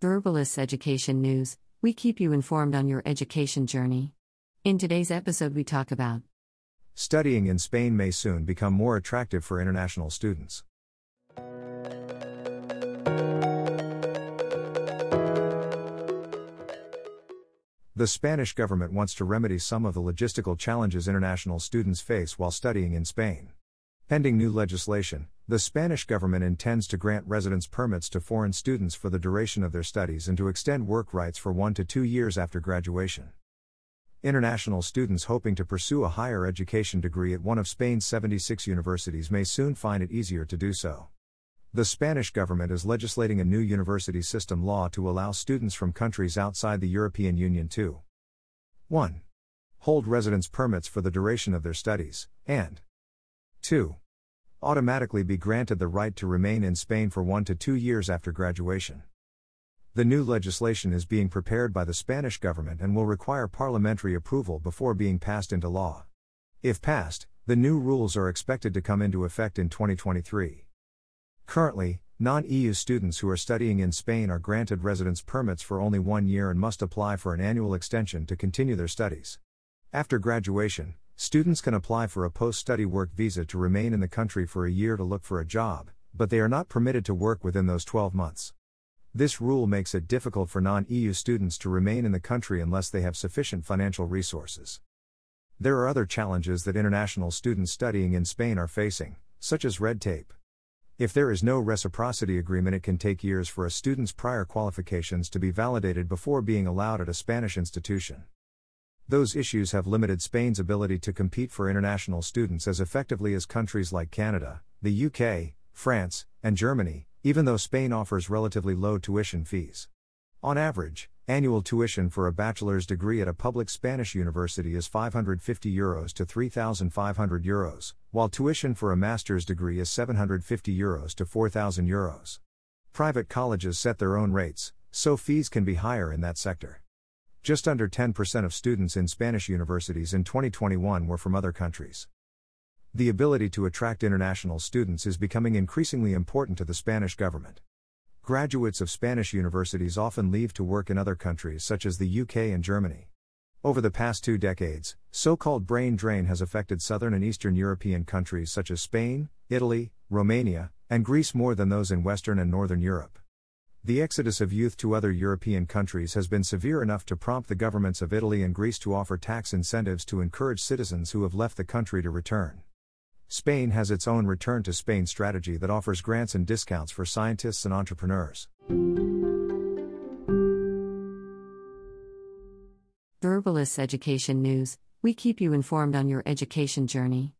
Verbalists Education News, we keep you informed on your education journey. In today's episode, we talk about Studying in Spain may soon become more attractive for international students. The Spanish government wants to remedy some of the logistical challenges international students face while studying in Spain. Pending new legislation, the Spanish government intends to grant residence permits to foreign students for the duration of their studies and to extend work rights for one to two years after graduation. International students hoping to pursue a higher education degree at one of Spain's 76 universities may soon find it easier to do so. The Spanish government is legislating a new university system law to allow students from countries outside the European Union to 1. Hold residence permits for the duration of their studies, and 2. Automatically be granted the right to remain in Spain for one to two years after graduation. The new legislation is being prepared by the Spanish government and will require parliamentary approval before being passed into law. If passed, the new rules are expected to come into effect in 2023. Currently, non EU students who are studying in Spain are granted residence permits for only one year and must apply for an annual extension to continue their studies. After graduation, students can apply for a post study work visa to remain in the country for a year to look for a job, but they are not permitted to work within those 12 months. This rule makes it difficult for non EU students to remain in the country unless they have sufficient financial resources. There are other challenges that international students studying in Spain are facing, such as red tape. If there is no reciprocity agreement, it can take years for a student's prior qualifications to be validated before being allowed at a Spanish institution. Those issues have limited Spain's ability to compete for international students as effectively as countries like Canada, the UK, France, and Germany, even though Spain offers relatively low tuition fees. On average, Annual tuition for a bachelor's degree at a public Spanish university is 550 euros to 3,500 euros, while tuition for a master's degree is 750 euros to 4,000 euros. Private colleges set their own rates, so fees can be higher in that sector. Just under 10% of students in Spanish universities in 2021 were from other countries. The ability to attract international students is becoming increasingly important to the Spanish government. Graduates of Spanish universities often leave to work in other countries such as the UK and Germany. Over the past two decades, so called brain drain has affected southern and eastern European countries such as Spain, Italy, Romania, and Greece more than those in Western and Northern Europe. The exodus of youth to other European countries has been severe enough to prompt the governments of Italy and Greece to offer tax incentives to encourage citizens who have left the country to return. Spain has its own return to Spain strategy that offers grants and discounts for scientists and entrepreneurs. Verbalists Education News, we keep you informed on your education journey.